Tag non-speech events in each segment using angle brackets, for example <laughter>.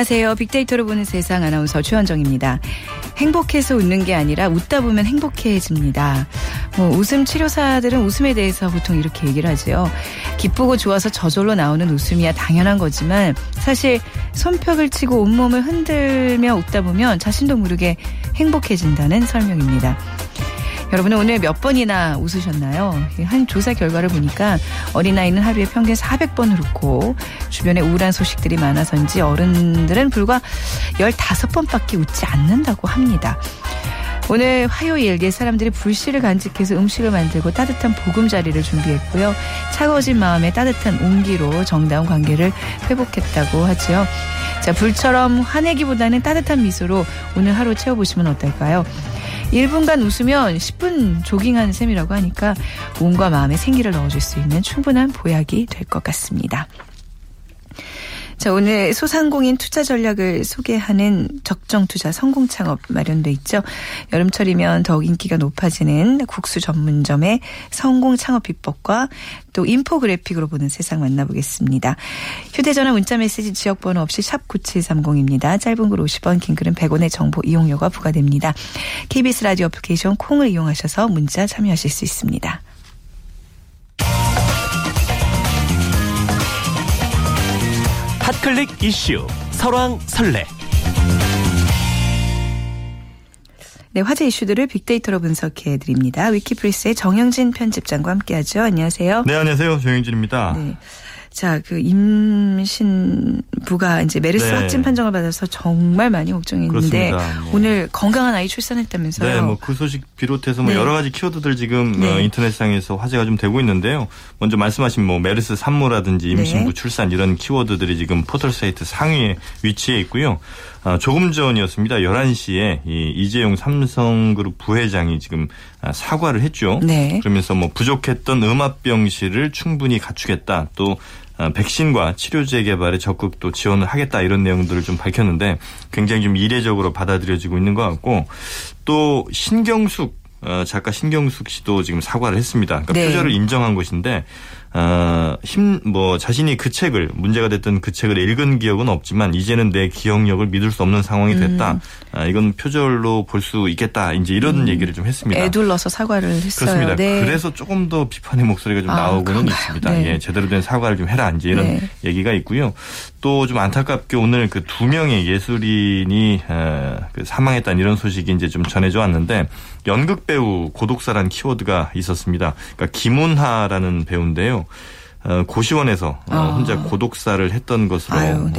안녕하세요. 빅데이터로 보는 세상 아나운서 최현정입니다. 행복해서 웃는 게 아니라 웃다 보면 행복해집니다. 뭐 웃음 치료사들은 웃음에 대해서 보통 이렇게 얘기를 하죠. 기쁘고 좋아서 저절로 나오는 웃음이야 당연한 거지만 사실 손뼉을 치고 온몸을 흔들며 웃다 보면 자신도 모르게 행복해진다는 설명입니다. 여러분은 오늘 몇 번이나 웃으셨나요? 한 조사 결과를 보니까 어린아이는 하루에 평균 400번을 웃고 주변에 우울한 소식들이 많아서인지 어른들은 불과 15번밖에 웃지 않는다고 합니다. 오늘 화요일 옛 사람들이 불씨를 간직해서 음식을 만들고 따뜻한 보금자리를 준비했고요. 차가워진 마음에 따뜻한 온기로 정다운 관계를 회복했다고 하죠. 자, 불처럼 화내기보다는 따뜻한 미소로 오늘 하루 채워보시면 어떨까요? 1분간 웃으면 10분 조깅하는 셈이라고 하니까 몸과 마음에 생기를 넣어줄 수 있는 충분한 보약이 될 것 같습니다. 자, 오늘 소상공인 투자 전략을 소개하는 적정 투자 성공 창업 마련돼 있죠. 여름철이면 더욱 인기가 높아지는 국수 전문점의 성공 창업 비법과 또 인포그래픽으로 보는 세상 만나보겠습니다. 휴대전화 문자메시지 지역번호 없이 샵 9730입니다. 짧은 글 50원, 긴 글은 100원의 정보 이용료가 부과됩니다. KBS 라디오 애플리케이션 콩을 이용하셔서 문자 참여하실 수 있습니다. 클릭 이슈 설왕설래 네, 화제 이슈들을 빅데이터로 분석해 드립니다. 위키프레스의 정영진 편집장과 함께하죠. 안녕하세요. 네, 안녕하세요. 정영진입니다. 네. 자, 그 임신부가 이제 메르스 네. 확진 판정을 받아서 정말 많이 걱정했는데 뭐. 오늘 건강한 아이 출산했다면서요? 네, 뭐 그 소식 비롯해서 뭐 네. 여러 가지 키워드들 지금 네. 어, 인터넷상에서 화제가 좀 되고 있는데요. 먼저 말씀하신 뭐 메르스 산모라든지 네. 임신부 출산 이런 키워드들이 지금 포털 사이트 상위에 위치해 있고요. 어, 조금 전이었습니다. 11시에 이 이재용 삼성그룹 부회장이 지금 아, 사과를 했죠. 네. 그러면서 뭐 부족했던 음압병실을 충분히 갖추겠다. 또 어, 백신과 치료제 개발에 적극 또 지원을 하겠다 이런 내용들을 좀 밝혔는데 굉장히 좀 이례적으로 받아들여지고 있는 것 같고 또 신경숙 어, 작가 신경숙 씨도 지금 사과를 했습니다. 그러니까 네. 표절을 인정한 것인데 어, 힘, 뭐, 자신이 그 책을, 문제가 됐던 그 책을 읽은 기억은 없지만, 이제는 내 기억력을 믿을 수 없는 상황이 됐다. 음. 아, 이건 표절로 볼 수 있겠다. 이제 이런 음. 얘기를 좀 했습니다. 애둘러서 사과를 했어요. 그렇습니다. 네. 그래서 조금 더 비판의 목소리가 좀 아, 나오고는 그런가요? 있습니다. 네. 예, 제대로 된 사과를 좀 해라. 이제 이런 네. 얘기가 있고요. 또 좀 안타깝게 오늘 그 두 명의 예술인이 어, 그 사망했다는 이런 소식이 이제 좀 전해져 왔는데, 연극 배우 고독사란 키워드가 있었습니다. 그러니까 김은하라는 배우인데요. 어, 고시원에서 어, 아. 혼자 고독사를 했던 것으로 아유, 어,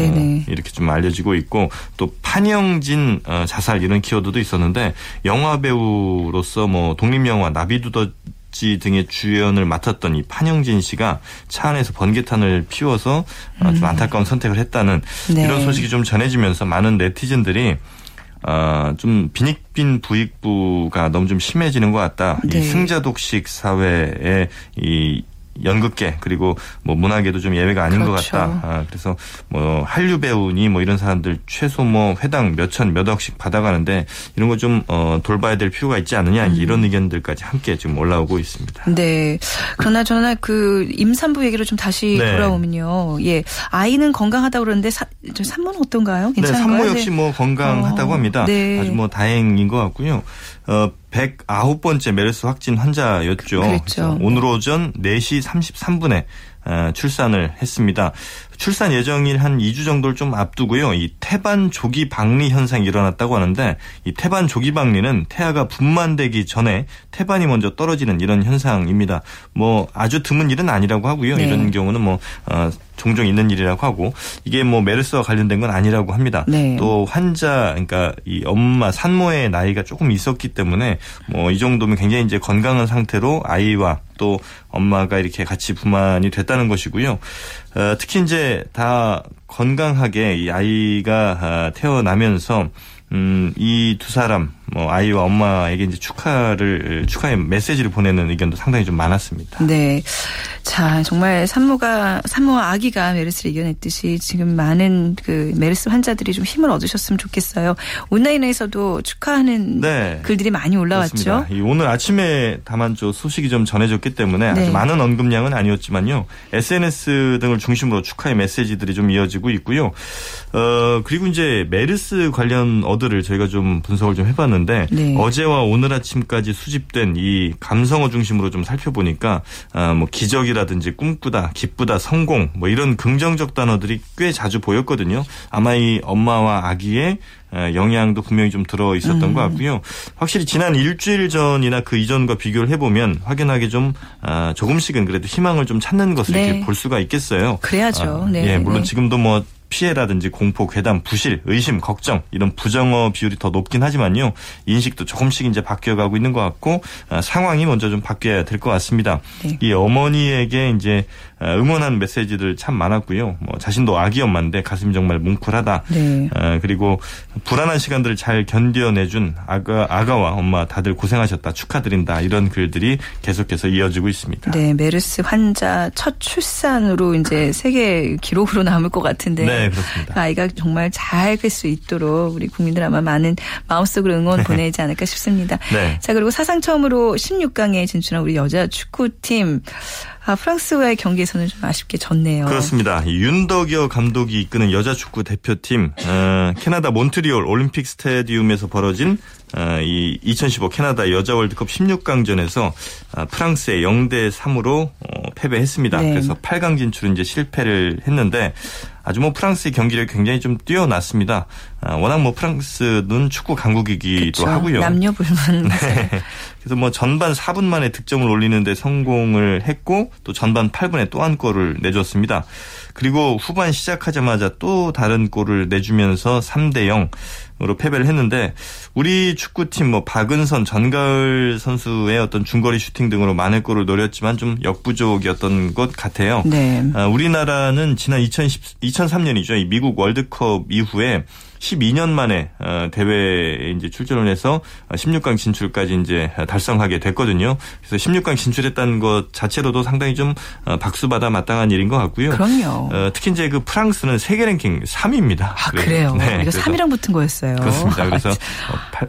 이렇게 좀 알려지고 있고 또 판영진 어, 자살 이런 키워드도 있었는데 영화 배우로서 뭐 독립 영화 나비두더지 등의 주연을 맡았던 이 판영진 씨가 차 안에서 번개탄을 피워서 어, 좀 음. 안타까운 선택을 했다는 네. 이런 소식이 좀 전해지면서 많은 네티즌들이 어, 좀 빈익빈 부익부가 너무 좀 심해지는 것 같다. 네. 이 승자독식 사회에 이 연극계 그리고 뭐 문화계도 좀 예외가 아닌 그렇죠. 것 같다. 아, 그래서 뭐 한류 배우니 뭐 이런 사람들 최소 뭐 회당 몇 천 몇 억씩 받아가는데 이런 거 좀 어, 돌봐야 될 필요가 있지 않느냐 음. 이런 의견들까지 함께 지금 올라오고 있습니다. 네. 그러나 저는 그 임산부 얘기로 좀 다시 네. 돌아오면요. 예, 아이는 건강하다고 그러는데 사, 산모는 어떤가요? 괜찮은가요? 네, 산모 역시 네. 뭐 건강하다고 어, 합니다. 네. 아주 뭐 다행인 것 같고요. 어, 109번째 메르스 확진 환자였죠. 그렇죠. 오늘 오전 4시 33분에 어, 출산을 했습니다. 출산 예정일 한 2주 정도를 좀 앞두고요. 이 태반 조기 박리 현상이 일어났다고 하는데 이 태반 조기 박리는 태아가 분만되기 전에 태반이 먼저 떨어지는 이런 현상입니다. 뭐 아주 드문 일은 아니라고 하고요. 네. 이런 경우는 뭐 어, 종종 있는 일이라고 하고 이게 뭐 메르스와 관련된 건 아니라고 합니다. 네. 또 환자 그러니까 이 엄마 산모의 나이가 조금 있었기 때문에 뭐 이 정도면 굉장히 이제 건강한 상태로 아이와 또 엄마가 이렇게 같이 부만이 됐다는 것이고요. 어, 특히 이제 다 건강하게 이 아이가 아, 태어나면서 음, 이 두 사람 뭐 아이와 엄마에게 이제 축하를 축하의 메시지를 보내는 의견도 상당히 좀 많았습니다. 네. 자, 정말 산모가 산모와 아기가 메르스를 이겨냈듯이 지금 많은 그 메르스 환자들이 좀 힘을 얻으셨으면 좋겠어요. 온라인에서도 축하하는 네. 글들이 많이 올라왔죠. 오늘 아침에 다만 저 소식이 좀 전해졌기 때문에 네. 아주 많은 언급량은 아니었지만요. SNS 등을 중심으로 축하의 메시지들이 좀 이어지고 있고요. 어 그리고 이제 메르스 관련 어들을 저희가 좀 분석을 좀 해봤는데 네. 어제와 오늘 아침까지 수집된 이 감성어 중심으로 좀 살펴보니까 어뭐 기적이라든지 꿈꾸다, 기쁘다, 성공 뭐 이런 긍정적 단어들이 꽤 자주 보였거든요. 아마 이 엄마와 아기의 영향도 분명히 좀 들어 있었던 음. 것 같고요. 확실히 지난 일주일 전이나 그 이전과 비교를 해보면 확연하게 좀 아, 조금씩은 그래도 희망을 좀 찾는 것을 네. 이렇게 볼 수가 있겠어요. 그래야죠. 아, 네. 예, 물론 네. 지금도 뭐 피해라든지 공포, 괴담, 부실, 의심, 걱정 이런 부정어 비율이 더 높긴 하지만요. 인식도 조금씩 이제 바뀌어 가고 있는 것 같고 아, 상황이 먼저 좀 바뀌어야 될 것 같습니다. 네. 이 어머니에게 이제 아, 응원하는 메시지들 참 많았고요. 뭐 자신도 아기 엄마인데 가슴이 정말 뭉클하다. 네. 아, 그리고 불안한 시간들을 잘 견뎌내준 아가 아가와 엄마 다들 고생하셨다 축하드린다 이런 글들이 계속해서 이어지고 있습니다. 네, 메르스 환자 첫 출산으로 이제 세계 기록으로 남을 것 같은데. 네, 그렇습니다. 그 아이가 정말 잘될수 있도록 우리 국민들 아마 많은 마음속으로 응원 네. 보내지 않을까 싶습니다. 네. 자 그리고 사상 처음으로 16강에 진출한 우리 여자 축구팀. 아, 프랑스와의 경기에서는 좀 아쉽게 졌네요. 그렇습니다. 윤덕여 감독이 이끄는 여자 축구 대표팀 어, 캐나다 몬트리올 올림픽 스타디움에서 벌어진 어, 이2015 캐나다 여자 월드컵 16강전에서 어, 프랑스의 0대 3으로 어, 패배했습니다. 네. 그래서 8강 진출은 이제 실패를 했는데 아주 뭐 프랑스의 경기력이 굉장히 좀 뛰어났습니다. 워낙 뭐 프랑스는 축구 강국이기도 그쵸. 하고요. 남녀 불문. <laughs> 네. 그래서 뭐 전반 4분 만에 득점을 올리는데 성공을 했고 또 전반 8분에 또 한 골을 내줬습니다. 그리고 후반 시작하자마자 또 다른 골을 내주면서 3대 0으로 패배를 했는데 우리 축구팀 뭐 박은선, 전가을 선수의 어떤 중거리 슈팅 등으로 많은 골을 노렸지만 좀 역부족이었던 것 같아요. 네. 아, 우리나라는 지난 2010, 2003년이죠. 이 미국 월드컵 이후에 12년 만에 어, 대회에 이제 출전을 해서 16강 진출까지 이제 달성하게 됐거든요. 그래서 16강 진출했다는 것 자체로도 상당히 좀 어, 박수받아 마땅한 일인 것 같고요. 그럼요. 어, 특히 이제 그 프랑스는 세계 랭킹 3위입니다. 아 그래요. 네, 우리가 3위랑 붙은 거였어요. 그렇습니다. 그래서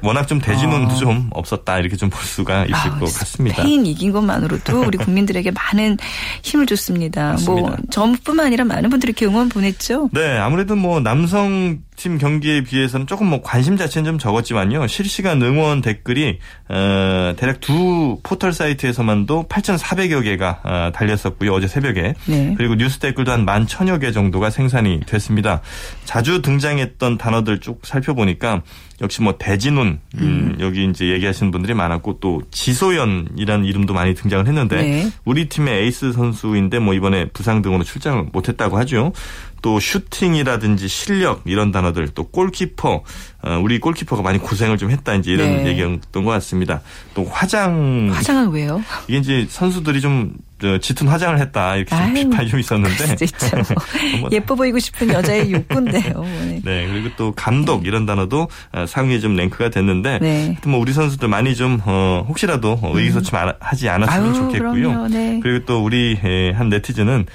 워낙 좀 대지문도 어. 좀 없었다 이렇게 좀 볼 수가 있을 아, 것 같습니다. 스페인 이긴 것만으로도 우리 국민들에게 많은 힘을 줬습니다. 뭐 저뿐만 아니라 많은 분들이 이렇게 응원 보냈죠. 네, 아무래도 뭐 남성 팀 경기에 비해서는 조금 뭐 관심 자체는 좀 적었지만요. 실시간 응원 댓글이 어, 대략 두 포털 사이트에서만도 8,400여 개가 어, 달렸었고요. 어제 새벽에. 네. 그리고 뉴스 댓글도 한만 천여 개 정도가 생산이 됐습니다. 자주 등장했던 단어들 쭉 살펴보니까 역시 뭐 대진운 음, 음. 여기 이제 얘기하시는 분들이 많았고 또 지소연이라는 이름도 많이 등장을 했는데 네. 우리 팀의 에이스 선수인데 뭐 이번에 부상 등으로 출장을 못했다고 하죠. 또 슈팅이라든지 실력 이런 단어들 또 골키퍼 어, 우리 골키퍼가 많이 고생을 좀 했다 이제 이런 네. 얘기였던 것 같습니다. 또 화장 화장은 왜요? 이게 이제 선수들이 좀 짙은 화장을 했다 이렇게 좀 비판이 좀 있었는데 뭐 <laughs> <laughs> 예뻐 보이고 싶은 여자의 욕구인데요. 네. <laughs> 네 그리고 또 감독 네. 이런 단어도 어, 상위에 좀 랭크가 됐는데 네. 뭐 우리 선수들 많이 좀 어, 혹시라도 의기소침하지 않았으면 아유, 좋겠고요. 네. 그리고 또 우리 한 네티즌은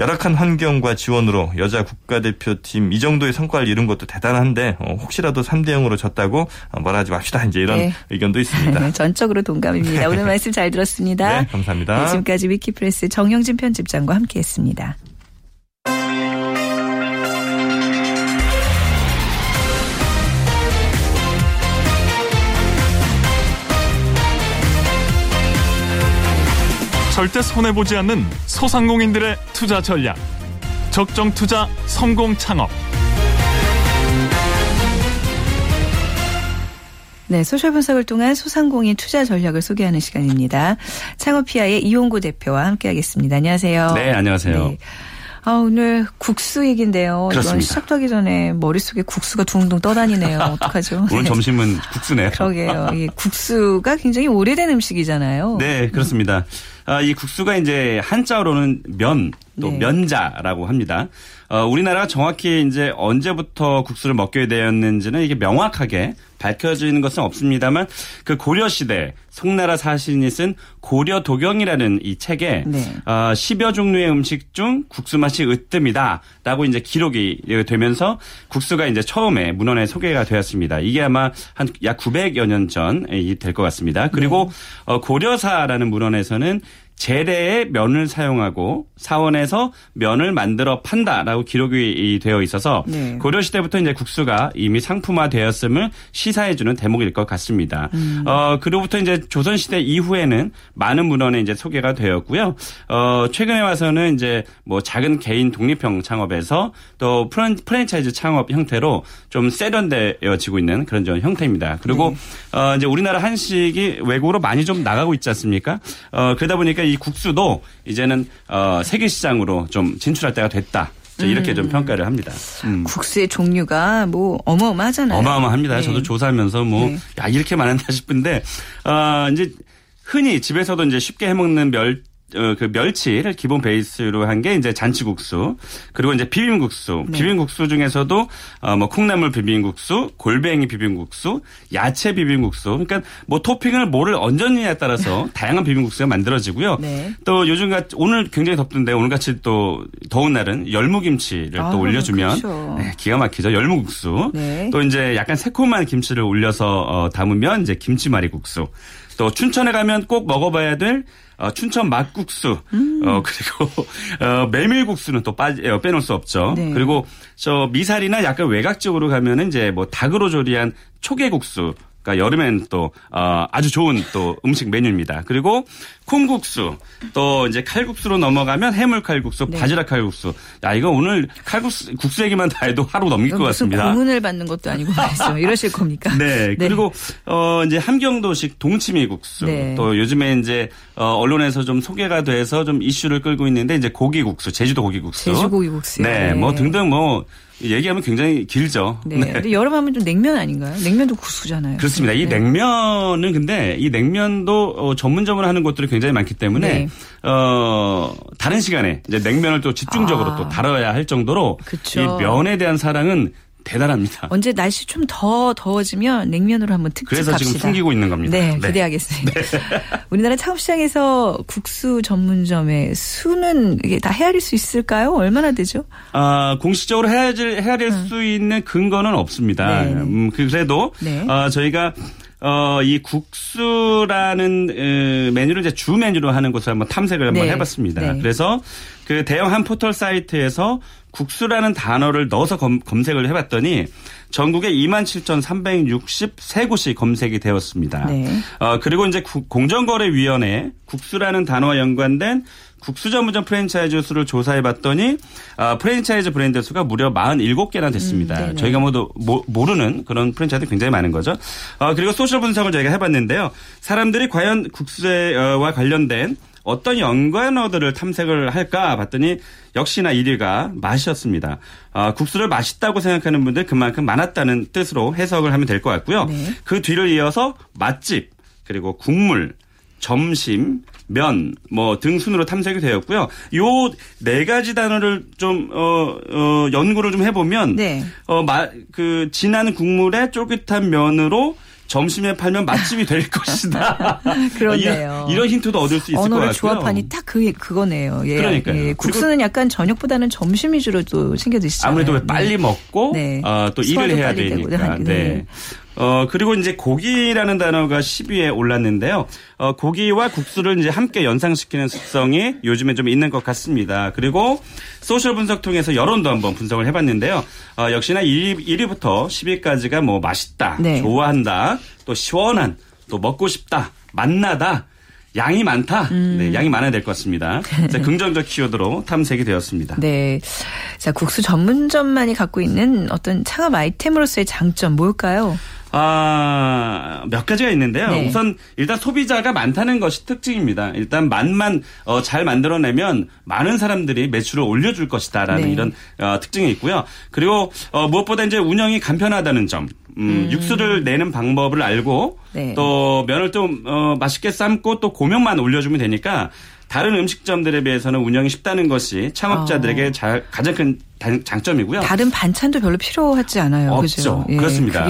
열악한 환경과 지원으로 여자 국가대표팀 이 정도의 성과를 이룬 것도 대단한데 어, 혹시라도 3대 0으로 졌다고 어, 뭐라 하지 맙시다. 이제 이런 네. 의견도 있습니다. <laughs> 전적으로 동감입니다. 오늘 <laughs> 말씀 잘 들었습니다. 네, 감사합니다. 네, 지금까지 위키프레스 정영진 편집장과 함께했습니다. 절대 손해보지 않는 소상공인들의 투자 전략. 적정 투자 성공 창업. 네, 소셜 분석을 통한 소상공인 투자 전략을 소개하는 시간입니다. 창업피아의 이용구 대표와 함께하겠습니다. 안녕하세요. 네, 안녕하세요. 네. 아, 오늘 국수 얘기인데요. 그렇습니다. 시작하기 전에 머릿속에 국수가 둥둥 떠다니네요. <laughs> 어떡하죠? 오늘 네. 점심은 국수네요. 그러게요. <laughs> 이 국수가 굉장히 오래된 음식이잖아요. 네, 그렇습니다. 아, 이 국수가 이제 한자어로는 면, 또 네. 면자라고 합니다. 어, 우리나라가 정확히 이제 언제부터 국수를 먹게 되었는지는 이게 명확하게 밝혀지는 것은 없습니다만 그 고려 시대 송나라 사신이 쓴 고려 도경이라는 이 책에 네. 어, 10여 종류의 음식 중 국수 맛이 으뜸이다라고 이제 기록이 되면서 국수가 이제 처음에 문헌에 소개가 되었습니다. 이게 아마 한 약 900여 년 전이 될 것 같습니다. 그리고 네. 어, 고려사라는 문헌에서는 재래의 면을 사용하고 사원에서 면을 만들어 판다라고 기록이 되어 있어서 네. 고려 시대부터 이제 국수가 이미 상품화되었음을 시사해주는 대목일 것 같습니다. 음. 어 그로부터 이제 조선 시대 이후에는 많은 문헌에 이제 소개가 되었고요. 어 최근에 와서는 이제 뭐 작은 개인 독립형 창업에서 또 프랜, 프랜차이즈 창업 형태로 좀 세련되어지고 있는 그런 좀 형태입니다. 그리고 네. 어 이제 우리나라 한식이 외국으로 많이 좀 나가고 있지 않습니까? 어 그러다 보니까 이 국수도 이제는 어, 세계 시장으로 좀 진출할 때가 됐다. 이렇게 음. 좀 평가를 합니다. 음. 국수의 종류가 뭐 어마어마하잖아요. 어마어마합니다. 네. 저도 조사하면서 뭐, 네. 야, 이렇게 많았나 싶은데, 어, 이제 흔히 집에서도 이제 쉽게 해먹는 멸, 어, 그 멸치를 기본 베이스로 한 게 이제 잔치국수 그리고 이제 비빔국수 네. 비빔국수 중에서도 어, 뭐 콩나물 비빔국수 골뱅이 비빔국수 야채 비빔국수 그러니까 뭐 토핑을 뭐를 얹었느냐에 따라서 <laughs> 다양한 비빔국수가 만들어지고요 네. 또 요즘 같 오늘 굉장히 덥던데 오늘 같이 또 더운 날은 열무김치를 아, 또 올려주면 그렇죠. 네, 기가 막히죠 열무국수 네. 또 이제 약간 새콤한 김치를 올려서 어, 담으면 이제 김치말이국수 또 춘천에 가면 꼭 먹어봐야 될 어, 춘천 막국수, 음. 어, 그리고, 어, 메밀국수는 또 빠지, 어, 빼놓을 수 없죠. 네. 그리고 저 미사리나 약간 외곽적으로 가면은 이제 뭐 닭으로 조리한 초계국수, 그러니까 여름엔 또 어, 아주 좋은 또 음식 메뉴입니다. 그리고 콩국수 또 이제 칼국수로 넘어가면 해물 칼국수, 네. 바지락 칼국수. 야 이거 오늘 칼국수 국수 얘기만 다 해도 하루 넘길 것 같습니다. 고문을 받는 것도 아니고 말이죠. 이러실 겁니까? 네. 네. 그리고 어 이제 함경도식 동치미국수. 네. 또 요즘에 이제 어 언론에서 좀 소개가 돼서 좀 이슈를 끌고 있는데 이제 고기국수, 제주도 고기국수. 제주 고기국수. 네. 뭐 등등 뭐 얘기하면 굉장히 길죠. 네. 네. 근데 여름하면 좀 냉면 아닌가요? 냉면도 국수잖아요. 그렇습니다. 이 네. 냉면은 근데 이 냉면도 어, 전문점으로 하는 곳들이 굉장히 많기 때문에 네. 어 다른 시간에 이제 냉면을 또 집중적으로 아. 또 다뤄야 할 정도로 그쵸. 이 면에 대한 사랑은 대단합니다. 언제 날씨 좀 더 더워지면 냉면으로 한번 특집 그래서 갑시다. 지금 숨기고 있는 겁니다. 네, 네. 기대하겠습니다. 네. <laughs> 우리나라 창업시장에서 국수 전문점의 수는 이게 다 헤아릴 수 있을까요? 얼마나 되죠? 아, 공식적으로 헤아릴, 헤아릴 음. 수 있는 근거는 없습니다. 네. 음, 그래도 네. 어, 저희가 어, 이 국수라는 어, 메뉴를 이제 주 메뉴로 하는 곳을 한번 탐색을 한번 네. 해봤습니다. 네. 그래서 그 대형 한 포털 사이트에서 국수라는 단어를 넣어서 검, 색을 해봤더니 전국에 27,363곳이 검색이 되었습니다. 네. 어, 그리고 이제 공정거래위원회 국수라는 단어와 연관된 국수 전문점 프랜차이즈 수를 조사해 봤더니 어, 프랜차이즈 브랜드 수가 무려 47개나 됐습니다. 음, 저희가 모두 모, 모르는 그런 프랜차이즈 굉장히 많은 거죠. 어, 그리고 social 분석을 저희가 해봤는데요. 사람들이 과연 국수와 관련된 어떤 연관어들을 탐색을 할까 봤더니 역시나 1위가 맛이었습니다. 어, 국수를 맛있다고 생각하는 분들 그만큼 많았다는 뜻으로 해석을 하면 될 것 같고요. 네. 그 뒤를 이어서 맛집 그리고 국물 점심, 면, 뭐 등 순으로 탐색이 되었고요. 요 네 가지 단어를 좀, 어, 어, 연구를 좀 해보면, 네. 어, 마, 그, 진한 국물에 쫄깃한 면으로 점심에 팔면 맛집이 될 <laughs> 것이다. <laughs> 그러네요. 이런, 이런, 힌트도 얻을 수 있을 것 같고요. 언어를 조합하니 딱 그, 그거네요. 예. 그러니까요. 예. 국수는 약간 저녁보다는 점심 위주로 또 챙겨 드시잖아요. 아무래도 빨리 네. 먹고 네. 어, 또 일을 해야 되니까. 네. 네. 어, 그리고 이제 고기라는 단어가 10위에 올랐는데요. 어, 고기와 국수를 이제 함께 연상시키는 습성이 요즘에 좀 있는 것 같습니다. 그리고 소셜 분석 통해서 여론도 한번 분석을 해봤는데요. 어, 역시나 1위, 1위부터 10위까지가 뭐 맛있다, 네. 좋아한다, 또 시원한, 또 먹고 싶다, 맛나다, 양이 많다. 음. 네, 양이 많아야 될 것 같습니다. 자, <laughs> 긍정적 키워드로 탐색이 되었습니다. 네. 자, 국수 전문점만이 갖고 있는 어떤 창업 아이템으로서의 장점 뭘까요? 아, 몇 가지가 있는데요. 네. 우선 일단 소비자가 많다는 것이 특징입니다. 일단 맛만 어, 잘 만들어내면 많은 사람들이 매출을 올려줄 것이다라는 네. 이런 어, 특징이 있고요. 그리고 어, 무엇보다 이제 운영이 간편하다는 점. 음, 음. 육수를 내는 방법을 알고 네. 또 면을 좀 어, 맛있게 삶고 또 고명만 올려주면 되니까 다른 음식점들에 비해서는 운영이 쉽다는 것이 창업자들에게 어. 잘, 가장 큰 장점이고요. 다른 반찬도 별로 필요하지 않아요. 없죠. 예, 그렇습니다.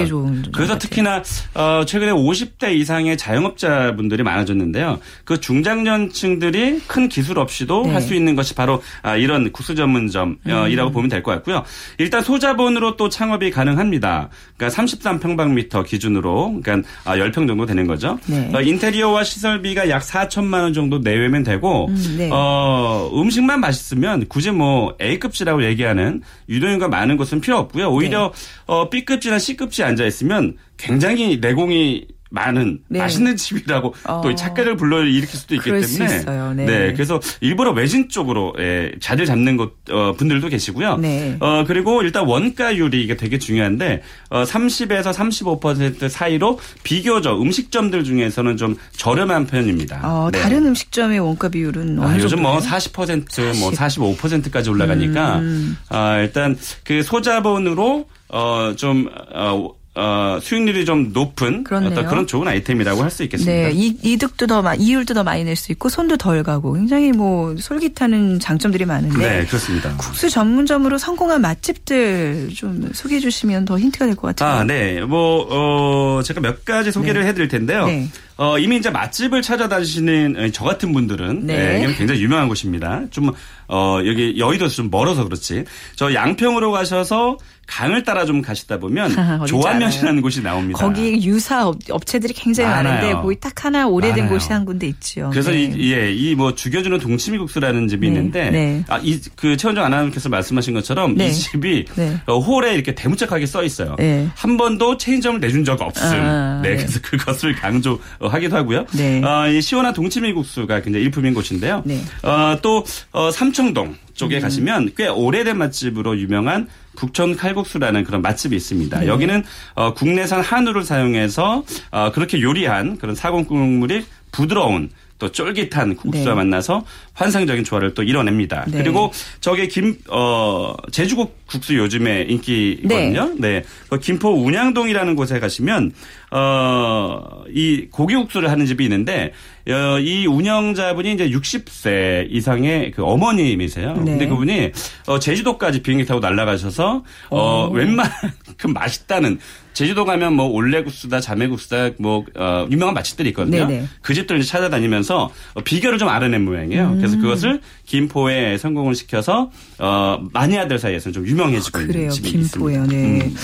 그래서 특히나 어, 최근에 50대 이상의 자영업자분들이 많아졌는데요. 그 중장년층들이 큰 기술 없이도 네. 할수 있는 것이 바로 아, 이런 국수 전문점이라고 음. 보면 될 것 같고요. 일단 소자본으로 또 창업이 가능합니다. 그러니까 33평방미터 기준으로 그러니까 10평 아, 정도 되는 거죠. 네. 어, 인테리어와 시설비가 약 4천만 원 정도 내외면 되고 음, 네. 어, 음식만 맛있으면 굳이 뭐 A급지라고 얘기하는 유동인가 많은 것은 필요 없고요. 오히려 네. 어, B급지나 C급지에 앉아 있으면 굉장히 내공이 많은 네. 맛있는 집이라고 어. 또 착각을 불러일으킬 수도 있기 때문에 네. 네. 그래서 일부러 외진 쪽으로 예, 자리를 잡는 것 어, 분들도 계시고요. 네. 어 그리고 일단 원가율이 이게 되게 중요한데 어 30에서 35% 사이로 비교적 음식점들 중에서는 좀 저렴한 편입니다. 어, 네. 다른 음식점의 원가 비율은 아, 요즘 뭐 40%, 40. 뭐 45%까지 올라가니까 음. 어, 일단 그 소자본으로 어좀 어, 어, 수익률이 좀 높은 그렇네요. 어떤 그런 좋은 아이템이라고 할 수 있겠습니다. 네, 이, 이득도 더 이율도 더 많이 낼 수 있고 손도 덜 가고 굉장히 뭐 솔깃하는 장점들이 많은데. 네, 그렇습니다. 국수 전문점으로 성공한 맛집들 좀 소개해 주시면 더 힌트가 될 것 같아요. 아, 네. 뭐 어, 제가 몇 가지 소개를 네. 해드릴 텐데요. 네. 어, 이미 이제 맛집을 찾아다니시는 저 같은 분들은 네. 네, 굉장히 유명한 곳입니다. 좀 어, 여기 여의도에서 좀 멀어서 그렇지. 저 양평으로 가셔서 강을 따라 좀 가시다 보면 <laughs> 조안면이라는 곳이 나옵니다. 거기 유사 업체들이 굉장히 많아요. 많은데 거기 딱 하나 오래된 많아요. 곳이 한 군데 있죠. 그래서 네. 이, 예, 이 뭐 죽여주는 동치미국수라는 집이 네. 있는데 네. 아, 이 그 최원정 아나운서께서 말씀하신 것처럼 이 네. 집이 네. 어, 홀에 이렇게 대문짝하게 써 있어요. 네. 한 번도 체인점을 내준 적 없음. 아, 네, 그래서 그것을 강조하기도 하고요. 어, 이 시원한 동치미국수가 굉장히 일품인 곳인데요. 어, 또 어, 삼청동 쪽에 음. 가시면 꽤 오래된 맛집으로 유명한 북촌 칼국수라는 그런 맛집이 있습니다. 네. 여기는 어, 국내산 한우를 사용해서 어, 그렇게 요리한 그런 사골 국물이 부드러운 또 쫄깃한 국수와 네. 만나서 환상적인 조화를 또 이뤄냅니다. 네. 그리고 저게 김, 어, 제주국 국수 요즘에 인기거든요. 네. 네. 그 김포 운양동이라는 곳에 가시면, 어, 이 고기국수를 하는 집이 있는데, 어, 이 운영자분이 이제 60세 이상의 그 어머님이세요. 네. 근데 그분이 어, 제주도까지 비행기 타고 날아가셔서 어, 웬만한 그 <laughs> 맛있다는 제주도 가면 뭐 올레국수다, 자매국수다, 뭐 어, 유명한 맛집들이 있거든요. 네네. 그 집들을 찾아다니면서 어, 비결을 좀 알아낸 모양이에요. 음. 그래서 그것을 김포에 성공을 시켜서 어, 마니아들 사이에서는 좀 유명해지고 아, 있는 집이 김포요. 있습니다. 네. 음.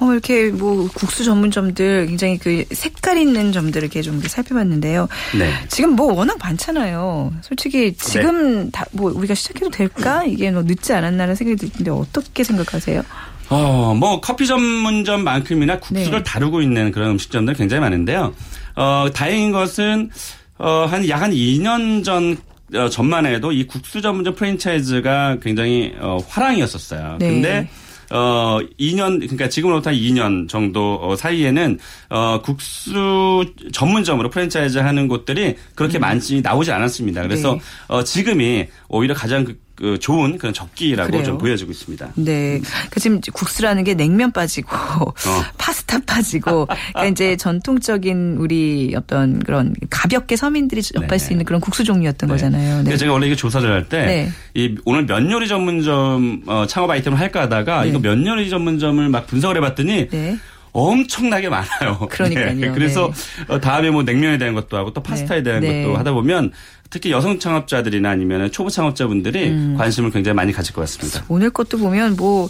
어, 이렇게 뭐 국수 전문점들 굉장히 그 색깔 있는 점들을 이렇게 좀 살펴봤는데요. 네. 지금 뭐 워낙 많잖아요. 솔직히 지금 네. 다뭐 우리가 시작해도 될까? 이게 뭐 늦지 않았나라는 생각이 드는데 어떻게 생각하세요? 어, 뭐 커피 전문점만큼이나 국수를 네. 다루고 있는 그런 음식점들 굉장히 많은데요. 어, 다행인 것은 어, 한 약 한 2년 전 어, 전만 해도 이 국수 전문점 프랜차이즈가 굉장히 어, 화랑이었었어요. 네. 근데 어 2년 그러니까 지금으로부터 2년 정도 어, 사이에는 어 국수 전문점으로 프랜차이즈 하는 곳들이 그렇게 음. 많지 나오지 않았습니다. 그래서 네. 어 지금이 오히려 가장 그그 좋은 그런 적기라고 그래요. 좀 보여지고 있습니다. 네. 그 지금 국수라는 게 냉면 빠지고 어. <laughs> 파스타 빠지고 그러니까 이제 전통적인 우리 어떤 그런 가볍게 서민들이 접할 네. 수 있는 그런 국수 종류였던 네. 거잖아요. 네. 제가 원래 이게 조사를 할 때이 네. 오늘 면 요리 전문점 어, 창업 아이템을 할까 하다가 네. 이거 면 요리 전문점을 막 분석을 해봤더니 네. 엄청나게 많아요. <laughs> 그러니까요. 네. 그래서 네. 다음에 뭐 냉면에 대한 것도 하고 또 파스타에 대한 네. 것도 하다 보면 특히 여성 창업자들이나 아니면 초보 창업자분들이 음. 관심을 굉장히 많이 가질 것 같습니다. 오늘 것도 보면 뭐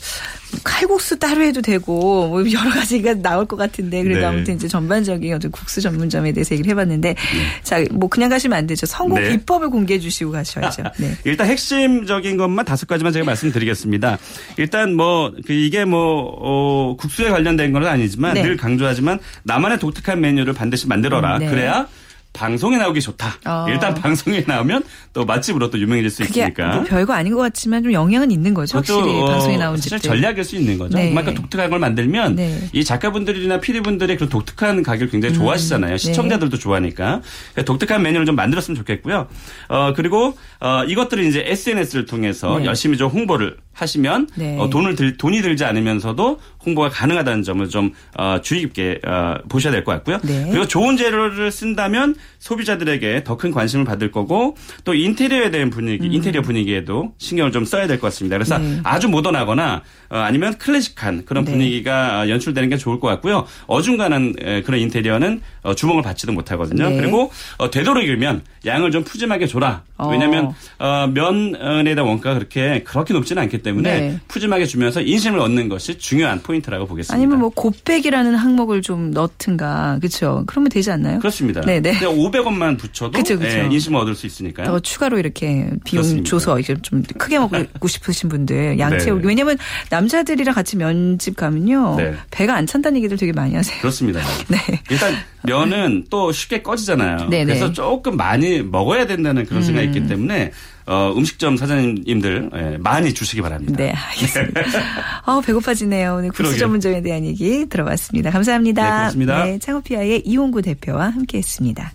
칼국수 따로 해도 되고 뭐 여러 가지가 나올 것 같은데 그래도 네. 아무튼 이제 전반적인 어떤 국수 전문점에 대해서 얘기를 해봤는데 네. 자뭐 그냥 가시면 안 되죠. 성공 네. 비법을 공개해 주시고 가셔야죠. 네. 일단 핵심적인 것만 다섯 가지만 제가 말씀드리겠습니다. 일단 뭐그 이게 뭐 어, 국수에 관련된 건 아니지만 네. 늘 강조하지만 나만의 독특한 메뉴를 반드시 만들어라. 음, 네. 그래야 방송에 나오기 좋다. 어. 일단 방송에 나오면 또 맛집으로 또 유명해질 수 있으니까. 뭐 별거 아닌 것 같지만 좀 영향은 있는 거죠. 확실히 어, 방송에 나온 집들. 전략일 수 있는 거죠. 네. 그만큼 독특한 걸 만들면 네. 이 작가분들이나 PD분들의 그런 독특한 가게를 굉장히 음. 좋아하시잖아요. 네. 시청자들도 좋아하니까. 독특한 메뉴를 좀 만들었으면 좋겠고요. 어, 그리고 어, 이것들을 이제 SNS를 통해서 네. 열심히 좀 홍보를 하시면 네. 어, 돈을 들, 돈이 들지 않으면서도 홍보가 가능하다는 점을 좀 어, 주의 깊게 어, 보셔야 될 것 같고요. 네. 그리고 좋은 재료를 쓴다면 소비자들에게 더 큰 관심을 받을 거고 또 인테리어에 대한 분위기, 음. 인테리어 분위기에도 신경을 좀 써야 될 것 같습니다. 그래서 네. 아주 모던하거나 어, 아니면 클래식한 그런 네. 분위기가 연출되는 게 좋을 것 같고요. 어중간한 그런 인테리어는 어, 주목을 받지도 못하거든요. 네. 그리고 어, 되도록이면 양을 좀 푸짐하게 줘라. 왜냐하면 어. 면에 대한 원가가 그렇게 그렇게 높지는 않기 때문에 네. 푸짐하게 주면서 인심을 얻는 것이 중요한 포인트라고 보겠습니다. 아니면 뭐 곱백이라는 항목을 좀 넣든가 그렇죠. 그러면 되지 않나요? 그렇습니다. 네 네. 500원만 붙여도 그쵸, 그쵸. 네, 인심을 얻을 수 있으니까요. 더 추가로 이렇게 비용 그렇습니다. 줘서 이게 좀 크게 먹고 <laughs> 싶으신 분들 양 네. 왜냐하면 남자들이랑 같이 면집 가면요 네. 배가 안 찬다는 얘기들 되게 많이 하세요. 그렇습니다. <laughs> 네. 일단 면은 또 쉽게 꺼지잖아요. 네네. 그래서 조금 많이 먹어야 된다는 그런 생각이 음. 있기 때문에 어, 음식점 사장님들 예, 많이 주시기 바랍니다. 네, 알겠습니다. <laughs> 어, 배고파지네요. 오늘 국수 전문점에 대한 얘기 들어봤습니다. 감사합니다. 네, 고맙습니다. 네, 창호피아의 이홍구 대표와 함께했습니다.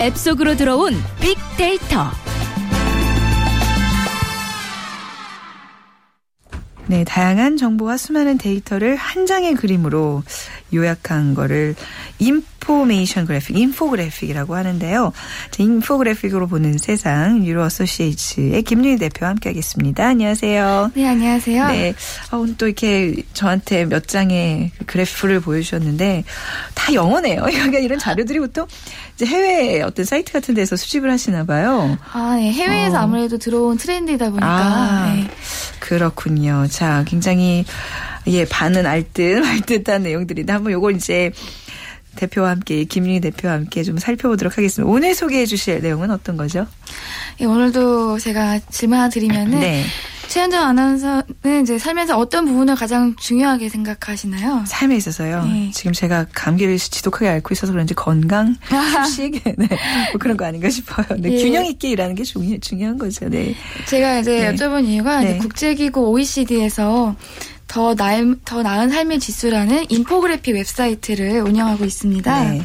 앱 속으로 들어온 빅데이터. 네, 다양한 정보와 수많은 데이터를 한 장의 그림으로 요약한 거를 information graphic, 인포그래픽이라고 하는데요. 인포그래픽으로 보는 세상 유로 어소시에이츠의 김윤희 대표와 함께하겠습니다. 안녕하세요. 네, 안녕하세요. 네, 어, 오늘 또 이렇게 저한테 몇 장의 그래프를 보여주셨는데 다 영어네요. <laughs> 그러니까 이런 자료들이 보통 이제 해외 어떤 사이트 같은 데서 수집을 하시나 봐요. 아, 네. 해외에서 어. 아무래도 들어온 트렌드이다 보니까. 아, 네. 그렇군요. 자, 굉장히 예, 반은 알듯 말듯한 내용들인데 한번 요걸 이제 대표와 함께 김윤희 대표와 함께 좀 살펴보도록 하겠습니다. 오늘 소개해 주실 내용은 어떤 거죠? 예, 오늘도 제가 질문 하나 드리면은 네. 최현정 아나운서는 이제 살면서 어떤 부분을 가장 중요하게 생각하시나요? 삶에 있어서요. 네. 지금 제가 감기를 지독하게 앓고 있어서 그런지 건강, <laughs> 휴식, 네. 뭐 그런 거 아닌가 싶어요. 네. 예. 균형 있게 일하는 게 중요, 중요한 거죠. 네. 제가 이제 네. 여쭤본 이유가 네. 국제기구 OECD에서 더, 나은, 더 나은 삶의 지수라는 인포그래피 웹사이트를 운영하고 있습니다. 네.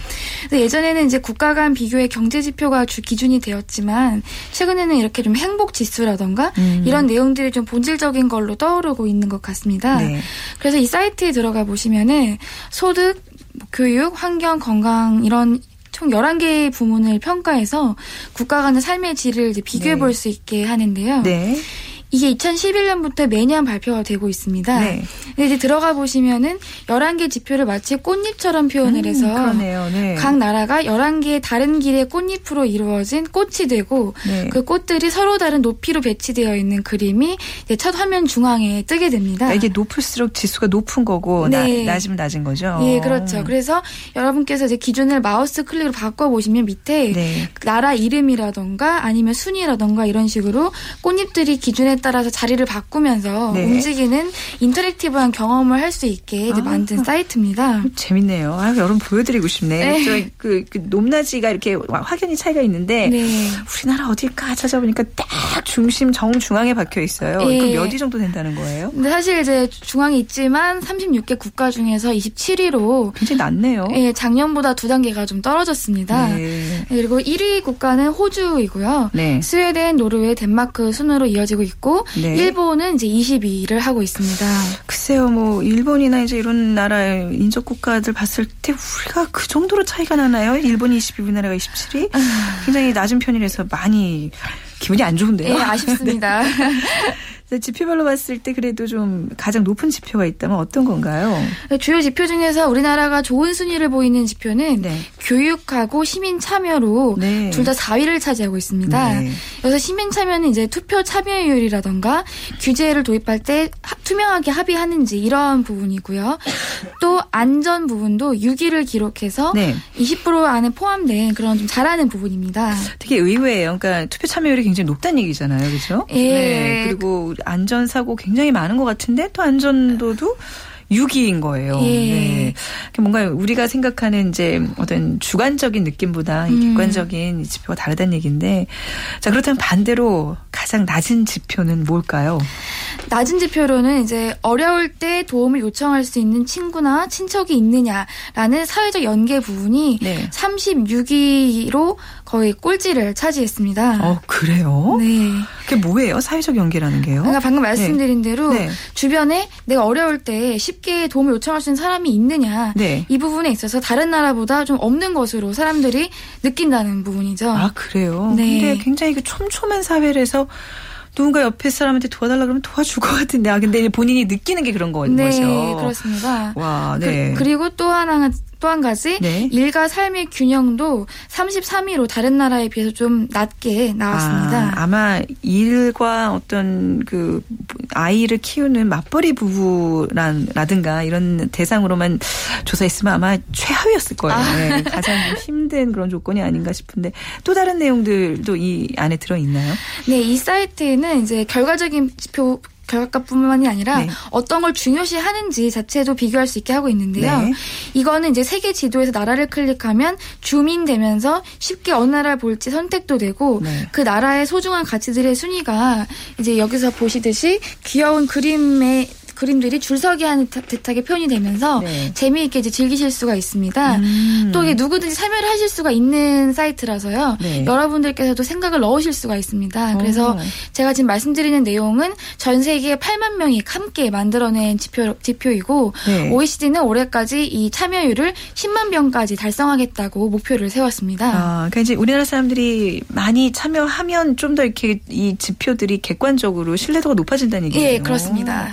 예전에는 이제 국가 간 비교의 경제 지표가 주 기준이 되었지만 최근에는 이렇게 좀 행복 지수라던가 음. 이런 내용들이 좀 본질적인 걸로 떠오르고 있는 것 같습니다. 네. 그래서 이 사이트에 들어가 보시면은 소득, 교육, 환경, 건강 이런 총 11개의 부문을 평가해서 국가 간의 삶의 질을 비교해 네. 볼수 있게 하는데요. 네. 이게 2011년부터 매년 발표가 되고 있습니다. 네. 이제 들어가 보시면은 11개 지표를 마치 꽃잎처럼 표현을 음, 해서 그러네요. 네. 각 나라가 11개의 다른 길의 꽃잎으로 이루어진 꽃이 되고 네. 그 꽃들이 서로 다른 높이로 배치되어 있는 그림이 첫 화면 중앙에 뜨게 됩니다. 그러니까 이게 높을수록 지수가 높은 거고 네. 나, 낮으면 낮은 거죠. 예, 그렇죠. 그래서 여러분께서 이제 기준을 마우스 클릭으로 바꿔 보시면 밑에 네. 나라 이름이라던가 아니면 순위라던가 이런 식으로 꽃잎들이 기준에 따라서 자리를 바꾸면서 네. 움직이는 인터랙티브한 경험을 할 수 있게 아, 만든 사이트입니다. 재밌네요. 아, 여러분 보여드리고 싶네. 네. 그, 그 높낮이가 이렇게 확연히 차이가 있는데 네. 우리나라 어딜까 찾아보니까 딱 중심 정중앙에 박혀 있어요. 네. 그럼 몇위 정도 된다는 거예요? 근데 사실 이제 중앙에 있지만 36개 국가 중에서 27위로 굉장히 낮네요. 예, 작년보다 두 단계가 좀 떨어졌습니다. 네. 그리고 1위 국가는 호주이고요. 네. 스웨덴, 노르웨이, 덴마크 순으로 이어지고 있고 있고 네. 일본은 이제 22위를 하고 있습니다. 글쎄요, 뭐 일본이나 이제 이런 나라의 인접 국가들 봤을 때 우리가 그 정도로 차이가 나나요? 일본이 22위, 우리나라가 27위? 아. 굉장히 낮은 편이라서 많이 기분이 안 좋은데요. <laughs> 네, 아쉽습니다. 지표별로 봤을 때 그래도 좀 가장 높은 지표가 있다면 어떤 건가요? 주요 지표 중에서 우리나라가 좋은 순위를 보이는 지표는 네. 교육하고 시민 참여로 네. 둘다 4위를 차지하고 있습니다. 네. 여기서 시민 참여는 이제 투표 참여율이라던가 규제를 도입할 때 투명하게 합의하는지 이런 부분이고요. 또 안전 부분도 6위를 기록해서 20% 안에 포함된 그런 좀 잘하는 부분입니다. 되게 의외예요. 그러니까 투표 참여율이 굉장히 높다는 얘기잖아요. 그렇죠? 예. 네. 그리고 안전사고 굉장히 많은 것 같은데 또 안전도도 6위인 거예요. 예. 네. 뭔가 우리가 생각하는 이제 어떤 주관적인 느낌보다 음. 객관적인 지표가 다르다는 얘기인데 자 그렇다면 반대로 가장 낮은 지표는 뭘까요? 낮은 지표로는 이제 어려울 때 도움을 요청할 수 있는 친구나 친척이 있느냐라는 사회적 연계 부분이 네. 36위로 거의 꼴찌를 차지했습니다. 어, 그래요? 네. 그게 뭐예요? 사회적 연계라는 게요? 그러니까 방금 말씀드린 네. 대로 네. 주변에 내가 어려울 때 쉽게 도움을 요청할 수 있는 사람이 있느냐 네. 이 부분에 있어서 다른 나라보다 좀 없는 것으로 사람들이 느낀다는 부분이죠. 아, 그래요? 네. 근데 굉장히 그 촘촘한 사회에서 누군가 옆에 사람한테 도와달라 그러면 도와줄 것 같은데 아 근데 본인이 느끼는 게 그런 거죠. 네, 그렇습니다. 와, 네. 그, 리고 또 하나 또 한 가지 네. 일과 삶의 균형도 33위로 다른 나라에 비해서 좀 낮게 나왔습니다. 아, 마 일과 어떤 그 아이를 키우는 맞벌이 부부라든가 이런 대상으로만 조사했으면 아마 최하위였을 거예요. 아. 네, 가장 <laughs> 힘든 그런 조건이 아닌가 싶은데 또 다른 내용들도 이 안에 들어 있나요? 네, 이 사이트에는 이제 결과적인 지표 결과뿐만이 아니라 네. 어떤 걸 중요시 하는지 자체도 비교할 수 있게 하고 있는데요. 네. 이거는 이제 세계 지도에서 나라를 클릭하면 주민 되면서 쉽게 어느 나라를 볼지 선택도 되고 네. 그 나라의 소중한 가치들의 순위가 이제 여기서 보시듯이 귀여운 그림의 그림들이 줄서기 하는 듯하게 표현이 되면서 네. 재미있게 이제 즐기실 수가 있습니다. 음. 또 이게 누구든지 참여를 하실 수가 있는 사이트라서요. 네. 여러분들께서도 생각을 넣으실 수가 있습니다. 그래서 오. 제가 지금 말씀드리는 내용은 전 세계 8만 명이 함께 만들어낸 지표, 지표이고 네. OECD는 올해까지 이 참여율을 10만 명까지 달성하겠다고 목표를 세웠습니다. 아, 그러니까 이제 우리나라 사람들이 많이 참여하면 좀 더 이렇게 이 지표들이 객관적으로 신뢰도가 높아진다는 얘기예요. 예, 그렇습니다.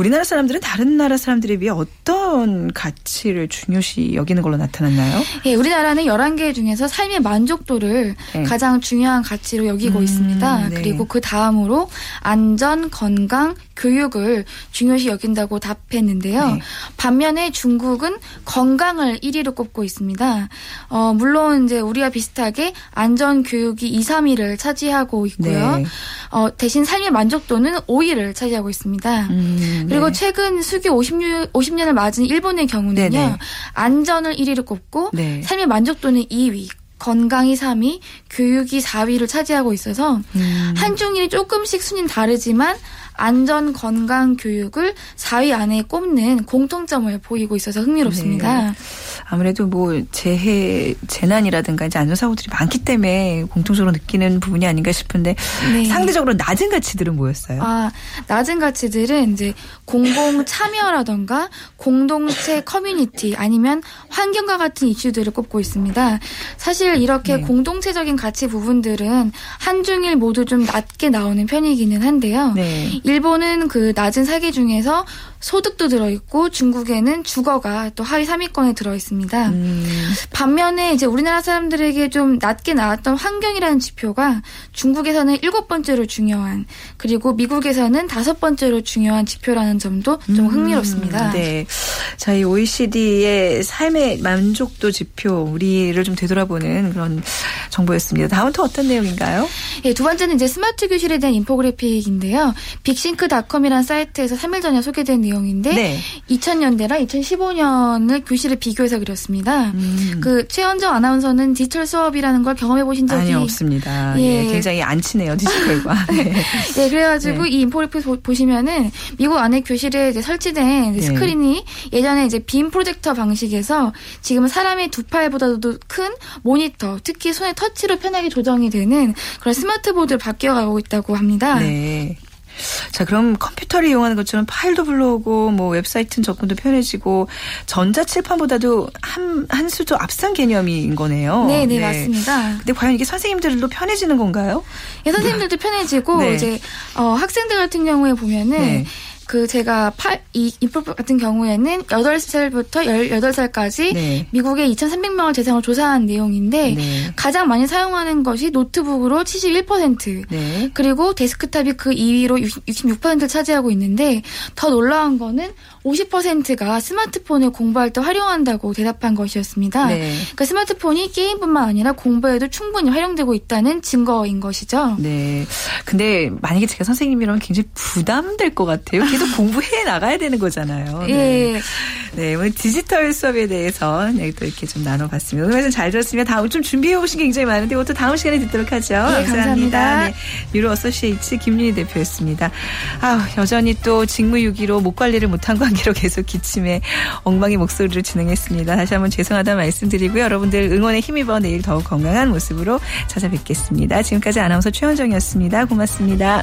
우리나라 사람들은 다른 나라 사람들에 비해 어떤 가치를 중요시 여기는 걸로 나타났나요? 예, 우리나라는 11개 중에서 삶의 만족도를 네. 가장 중요한 가치로 여기고 음, 있습니다. 네. 그리고 그 다음으로 안전, 건강, 교육을 중요시 여긴다고 답했는데요. 네. 반면에 중국은 건강을 1위로 꼽고 있습니다. 어, 물론 이제 우리와 비슷하게 안전 교육이 2, 3위를 차지하고 있고요. 네. 어, 대신 삶의 만족도는 5위를 차지하고 있습니다. 음, 그리고 네. 최근 수교 50년, 50년을 맞은 일본의 경우는요. 네네. 안전을 1위로 꼽고 네. 삶의 만족도는 2위, 건강이 3위, 교육이 4위를 차지하고 있어서 음. 한중일이 조금씩 순위는 다르지만 안전 건강 교육을 4위 안에 꼽는 공통점을 보이고 있어서 흥미롭습니다. 네. 아무래도 뭐 재해 재난이라든가 이제 안전사고들이 많기 때문에 공통적으로 느끼는 부분이 아닌가 싶은데 네. 상대적으로 낮은 가치들은 뭐였어요? 아 낮은 가치들은 이제 공공 참여라던가 공동체 커뮤니티 아니면 환경과 같은 이슈들을 꼽고 있습니다. 사실 이렇게 네. 공동체적인 가치 부분들은 한중일 모두 좀 낮게 나오는 편이기는 한데요. 네. 일본은 그 낮은 사계 중에서 소득도 들어있고 중국에는 주거가 또 하위 3위권에 들어있습니다. 음. 반면에 이제 우리나라 사람들에게 좀 낮게 나왔던 환경이라는 지표가 중국에서는 일곱 번째로 중요한 그리고 미국에서는 다섯 번째로 중요한 지표라는 점도 좀 음. 흥미롭습니다. 네. 자, 이 OECD의 삶의 만족도 지표 우리를 좀 되돌아보는 그런 정보였습니다. 다음 또 어떤 내용인가요? 예, 두 번째는 이제 스마트 교실에 대한 인포그래픽인데요. 빅싱크닷컴이라는 사이트에서 3일 전에 소개된 내용인데 네. 2000년대랑 2015년을 교실을 비교해서 그렸습니다. 음. 그 최현정 아나운서는 디지털 수업이라는 걸 경험해 보신 적이 아니 없습니다. 예. 예 굉장히 안 친해요 디지털과. <laughs> 네. 예, 그래가지고 네. 이 인포그래픽 보시면은 미국 안에 교실에 이제 설치된 네. 스크린이 예전에 이제 빔 프로젝터 방식에서 지금은 사람의 두 팔보다도 큰 모니터, 특히 손에 터치로 편하게 조정이 되는 그런 smart board를 바뀌어가고 있다고 합니다. 네. 자, 그럼 컴퓨터를 이용하는 것처럼 파일도 불러오고 뭐 웹사이트는 접근도 편해지고 전자칠판보다도 한, 한 수도 앞선 개념인 거네요. 네, 네, 네, 맞습니다. 근데 과연 이게 선생님들도 편해지는 건가요? 예, 선생님들도 편해지고 네. 이제 어, 학생들 같은 경우에 보면은 네. 그 제가 파, 이 인프 같은 경우에는 8살부터 18살까지 네. 미국의 2,300명을 대상으로 조사한 내용인데 네. 가장 많이 사용하는 것이 노트북으로 71% 네. 그리고 데스크탑이 그 2위로 66%를 차지하고 있는데 더 놀라운 거는 50%가 스마트폰을 공부할 때 활용한다고 대답한 것이었습니다. 네. 그러니까 스마트폰이 게임뿐만 아니라 공부에도 충분히 활용되고 있다는 증거인 것이죠. 네. 근데 만약에 제가 선생님이라면 굉장히 부담될 것 같아요. 계속 공부해 나가야 되는 거잖아요. 네. 예. 네, 오늘 디지털 수업에 대해서 네, 또 이렇게 좀 나눠봤습니다. 오늘 말씀 잘 들었으면 다음 좀 준비해 오신 게 굉장히 많은데 이것도 다음 시간에 듣도록 하죠. 네, 감사합니다. 감사합니다. 네, 유로 어소시에이츠 김윤희 대표였습니다. 아, 여전히 또 직무유기로 목 관리를 못한 관계로 계속 기침에 엉망의 목소리를 진행했습니다. 다시 한번 죄송하다 말씀드리고요. 여러분들 응원에 힘입어 내일 더욱 건강한 모습으로 찾아뵙겠습니다. 지금까지 아나운서 최현정이었습니다. 고맙습니다.